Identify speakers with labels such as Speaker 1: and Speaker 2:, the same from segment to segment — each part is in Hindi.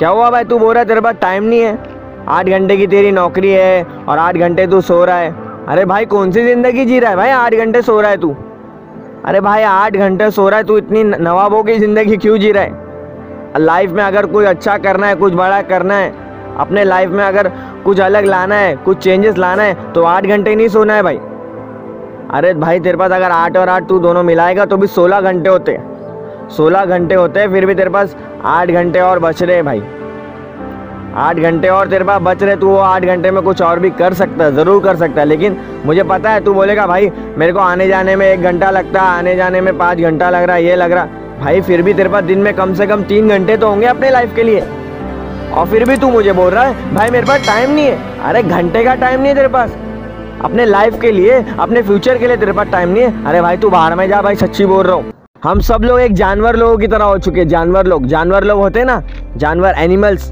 Speaker 1: क्या हुआ भाई? तू बोल रहा है तेरे पास टाइम नहीं है। आठ घंटे की तेरी नौकरी है और आठ घंटे तू सो रहा है। अरे भाई, कौन सी ज़िंदगी जी रहा है भाई? आठ घंटे सो रहा है तू। अरे भाई, आठ घंटे सो रहा है, तू इतनी नवाबों की ज़िंदगी क्यों जी रहा है? लाइफ में अगर कोई अच्छा करना है, कुछ बड़ा करना है, अपने लाइफ में अगर कुछ अलग लाना है, कुछ चेंजेस लाना है तो आठ घंटे नहीं सोना है भाई। अरे भाई, तेरे पास अगर आठ और आठ तू दोनों मिलाएगा तो भी सोलह घंटे होते हैं। सोलह घंटे होते हैं, फिर भी तेरे पास आठ घंटे और बच रहे हैं भाई। आठ घंटे और तेरे पास बच रहे तू वो आठ घंटे में कुछ और भी कर सकता है, ज़रूर कर सकता है, लेकिन मुझे पता है, तू बोलेगा, भाई, मेरे को आने जाने में एक घंटा लगता है, आने जाने में पाँच घंटा लग रहा है, ये लग रहा भाई, फिर भी तेरे पास दिन में कम से कम तीन घंटे तो होंगे अपने लाइफ के लिए। और फिर भी तू मुझे बोल रहा है, भाई, मेरे पास टाइम नहीं है। अरे, घंटे का टाइम नहीं है तेरे पास। अपने लाइफ के लिए, अपने फ्यूचर के लिए तेरे पास टाइम नहीं है। अरे, भाई, तू बाहर में जा, भाई, सच्ची बोल रहा हूँ। हम सब लोग एक जानवर लोगों की तरह हो चुके हैं, जानवर लोग जानवर लोग होते हैं ना, जानवर एनिमल्स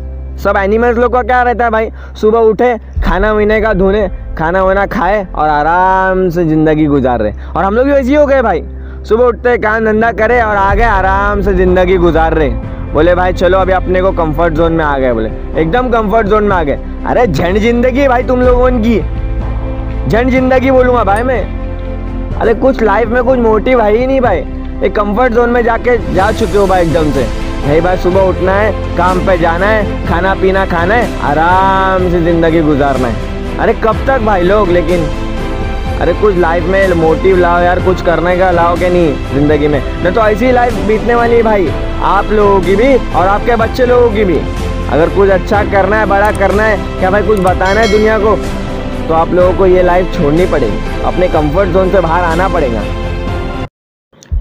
Speaker 1: सब एनिमल्स लोग का क्या रहता है भाई? सुबह उठे, खाना पीने का धोने, खाना वाना खाए और आराम से ज़िंदगी गुजार रहे। और हम लोग भी वैसे ही हो गए भाई। सुबह उठते काम धंधा करे और आ गए आराम से ज़िंदगी गुजार रहे। बोले, भाई चलो अभी अपने को कंफर्ट जोन में आ गए। बोले, एकदम कंफर्ट जोन में आ गए। अरे, झंड ज़िंदगी भाई तुम लोगों की। झंड ज़िंदगी बोलूँगा भाई मैं। अरे, कुछ लाइफ में कुछ मोटिव है ही नहीं भाई। एक कंफर्ट जोन में जाके जा चुके हो भाई एकदम से। नहीं भाई, सुबह उठना है, काम पे जाना है, खाना पीना खाना है, आराम से ज़िंदगी गुजारना है। अरे कब तक भाई लोग, लेकिन अरे कुछ लाइफ में मोटिव लाओ यार, कुछ करने का लाओ के नहीं ज़िंदगी में। नहीं तो ऐसी लाइफ बीतने वाली है भाई, आप लोगों की भी और आपके बच्चे लोगों की भी। अगर कुछ अच्छा करना है, बड़ा करना है, क्या भाई कुछ बताना है दुनिया को? तो आप लोगों को ये लाइफ छोड़नी पड़ेगी। अपने कंफर्ट जोन से बाहर आना पड़ेगा।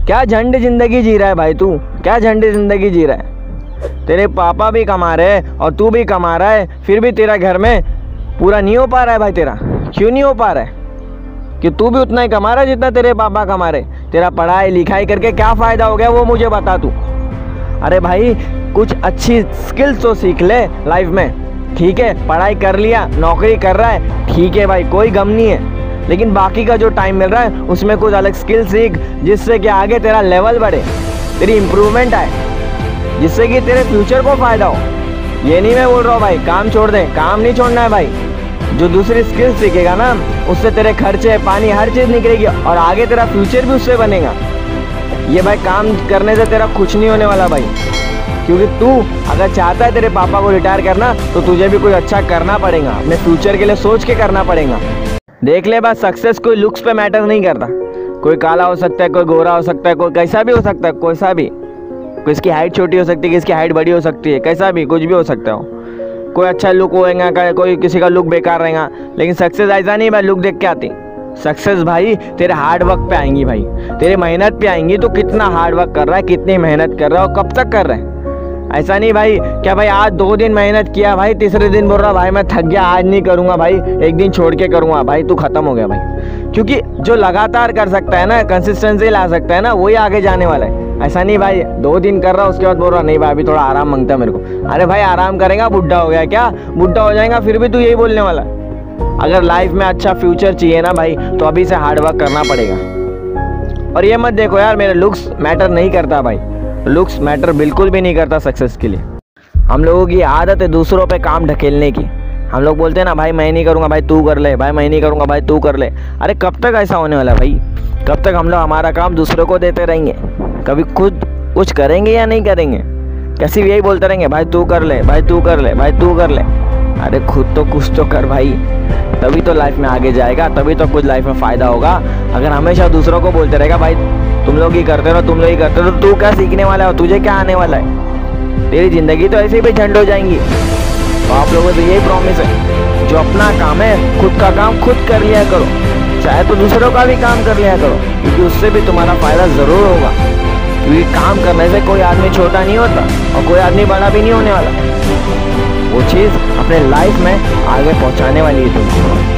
Speaker 1: क्या झंड ज़िंदगी जी रहा है भाई तू? क्या झंड ज़िंदगी जी रहा है? तेरे पापा भी कमा रहे हैं और तू भी कमा रहा है, फिर भी तेरा घर में पूरा नहीं हो पा रहा है भाई तेरा। क्यों नहीं हो पा रहा है? कि तू भी उतना ही कमा रहा है जितना तेरे पापा कमा रहे तेरा पढ़ाई लिखाई करके क्या फ़ायदा हो गया वो मुझे बता तू। अरे भाई, कुछ अच्छी स्किल्स तो सीख ले लाइफ में। ठीक है, पढ़ाई कर लिया, नौकरी कर रहा है। ठीक है भाई, कोई गम नहीं है। लेकिन बाकी का जो टाइम मिल रहा है, उसमें कुछ अलग स्किल सीख, जिससे कि आगे तेरा लेवल बढ़े, तेरी इम्प्रूवमेंट आए, जिससे कि तेरे फ्यूचर को फ़ायदा हो। ये नहीं मैं बोल रहा हूँ भाई, काम छोड़ दे, काम नहीं छोड़ना है भाई। जो दूसरी स्किल सीखेगा ना, उससे तेरे खर्चे, पानी, हर चीज़ निकलेगी और आगे तेरा फ्यूचर भी उससे बनेगा। ये भाई काम करने से तेरा कुछ नहीं होने वाला भाई। क्योंकि तू अगर चाहता है तेरे पापा को रिटायर करना तो तुझे भी कुछ अच्छा करना पड़ेगा। अपने फ्यूचर के लिए सोच के करना पड़ेगा। देख ले बस सक्सेस कोई लुक्स पे मैटर नहीं करता। कोई काला हो सकता है, कोई गोरा हो सकता है, कोई कैसा भी हो सकता है कोई सा भी। कोई इसकी हाइट छोटी हो सकती है, किसकी हाइट बड़ी हो सकती है, कैसा भी, कुछ भी हो सकता हो। कोई अच्छा लुक होएगा कोई किसी का लुक बेकार रहेगा, लेकिन सक्सेस ऐसा नहीं भाई लुक देख के आती। सक्सेस भाई, तेरे हार्ड वर्क पे आएँगी भाई। तेरे मेहनत पे आएँगी तो कितना हार्ड वर्क कर रहा है, कितनी मेहनत कर रहा है, और कब तक कर रहा है? ऐसा नहीं भाई, क्या भाई आज दो दिन मेहनत किया भाई, तीसरे दिन बोल रहा भाई मैं थक गया, आज नहीं करूँगा भाई, एक दिन छोड़ के करूँगा, भाई तू खत्म हो गया भाई। क्योंकि जो लगातार कर सकता है ना कंसिस्टेंसी ला सकता है ना, वही आगे जाने वाला है। ऐसा नहीं भाई, दो दिन कर रहा, उसके बाद बोल रहा, नहीं भाई, अभी थोड़ा आराम माँगता है मेरे को। अरे भाई आराम करेगा, बुढ़ा हो गया क्या? बुढ़ा हो जाएगा, फिर भी तू यही बोलने वाला अगर लाइफ में अच्छा फ्यूचर चाहिए ना भाई तो अभी से हार्ड वर्क करना पड़ेगा। और ये मत देखो यार, मेरे लुक्स मैटर नहीं करता भाई। लुक्स मैटर बिल्कुल भी नहीं करता सक्सेस के लिए। हम लोगों की आदत है दूसरों पे काम ढकेलने की। हम लोग बोलते हैं ना, भाई, मैं नहीं करूँगा, भाई, तू कर ले, भाई, मैं नहीं करूँगा, भाई, तू कर ले। अरे, कब तक ऐसा होने वाला भाई? कब तक हम लोग, हमारा काम दूसरों को देते रहेंगे? कभी खुद कुछ करेंगे या नहीं करेंगे? कैसे यही बोलते रहेंगे, भाई, तू कर ले, भाई, तू कर ले, भाई, तू कर ले। अरे, खुद तो कुछ तो कर भाई। तभी तो लाइफ में आगे जाएगा, तभी तो कुछ लाइफ में फ़ायदा होगा। अगर हमेशा दूसरों को बोलते रहेगा, भाई तुम लोग ही करते रहो तुम लोग ही करते रहो तो तू क्या सीखने वाला हो तुझे क्या आने वाला है? तेरी ज़िंदगी तो ऐसे ही झंड हो जाएँगी। तो आप लोगों से यही प्रॉमिस है, जो अपना काम है, खुद का काम खुद कर लिया करो। चाहे तो दूसरों का भी काम कर लिया करो, क्योंकि उससे भी तुम्हारा फ़ायदा ज़रूर होगा। क्योंकि काम करने से कोई आदमी छोटा नहीं होता और कोई आदमी बड़ा भी नहीं होने वाला। वो चीज़ अपने लाइफ में आगे पहुँचाने वाली है तुमको।